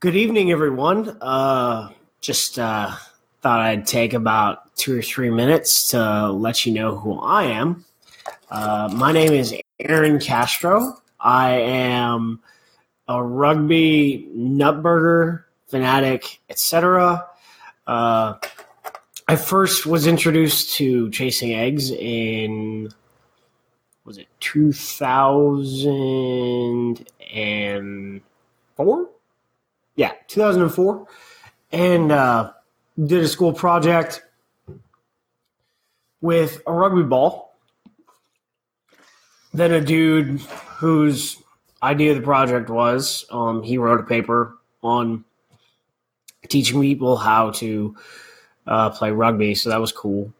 Good evening, everyone. Uh, just uh, thought I'd take about two or three minutes to let you know who I am. Uh, my name is Aaron Castro. I am a rugby nutburger fanatic, etc. Uh, I first was introduced to chasing eggs in was it 2004? Yeah, 2004. And uh, did a school project with a rugby ball. Then a dude whose idea of the project was um, he wrote a paper on teaching people how to uh, play rugby. So that was cool.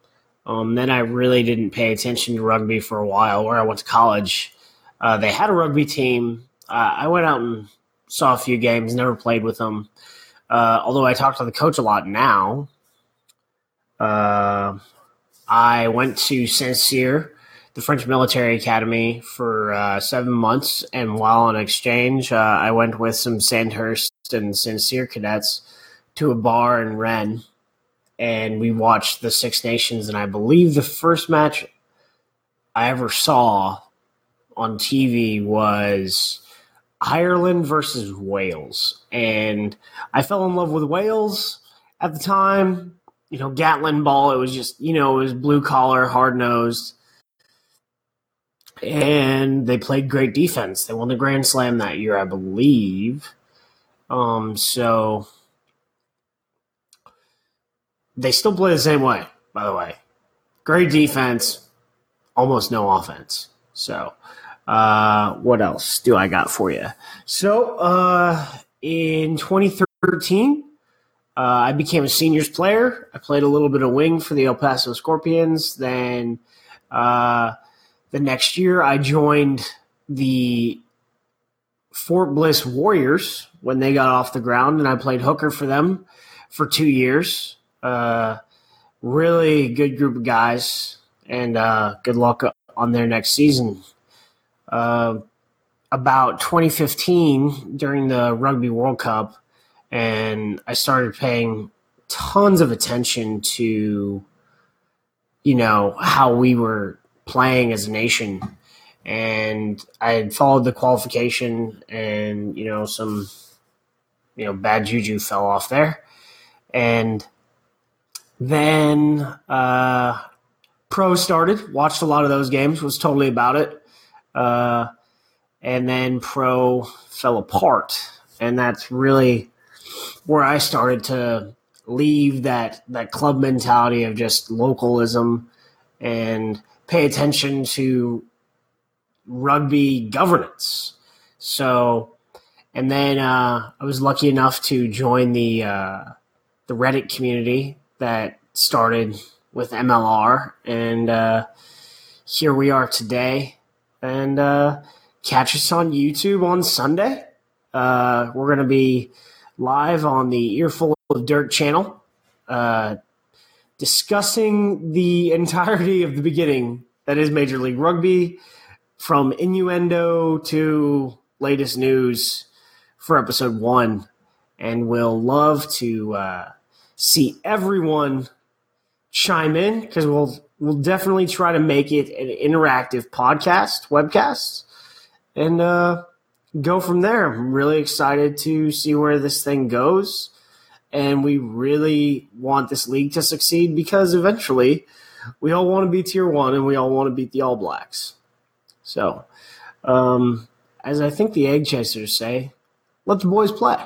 Um, then I really didn't pay attention to rugby for a while. Where I went to college, uh, they had a rugby team. Uh, I went out and saw a few games, never played with them. Uh, although I talk to the coach a lot now. Uh, I went to Saint Cyr, the French military academy, for uh, seven months, and while on exchange, uh, I went with some Sandhurst and Saint Cyr cadets to a bar in Rennes, and we watched the Six Nations. And I believe the first match I ever saw on TV was Ireland versus Wales. And I fell in love with Wales at the time. You know, Gatland ball, it was just, you know, it was blue collar, hard nosed. And they played great defense. They won the Grand Slam that year, I believe. Um, so they still play the same way, by the way. Great defense, almost no offense. So uh, what else do I got for you? So, uh, in 2013, uh, I became a seniors player. I played a little bit of wing for the El Paso Scorpions. Then, uh, the next year, I joined the Fort Bliss Warriors when they got off the ground, and I played hooker for them for two years. Uh, really good group of guys, and uh, good luck on their next season uh, about 2015 during the Rugby World Cup, and I started paying tons of attention to, you know, how we were playing as a nation. And I had followed the qualification, and you know, some, you know, bad juju fell off there, and then uh, pro started. Watched a lot of those games. Was totally about it uh, and then pro fell apart, and that's really where I started to leave that that club mentality of just localism and pay attention to rugby governance. So, and then uh, I was lucky enough to join the uh, the Reddit community that started with MLR, and uh, here we are today and uh, catch us on YouTube on Sunday. Uh, we're going to be live on the Earful of Dirt channel, uh, discussing the entirety of the beginning that is Major League Rugby, from innuendo to latest news for episode one. And we'll love to uh, see everyone chime in because we'll we'll definitely try to make it an interactive podcast, webcast, and uh, go from there. I'm really excited to see where this thing goes. And we really want this league to succeed because eventually we all want to be tier one and we all want to beat the All Blacks. So, um, as I think the Egg Chasers say, let the boys play.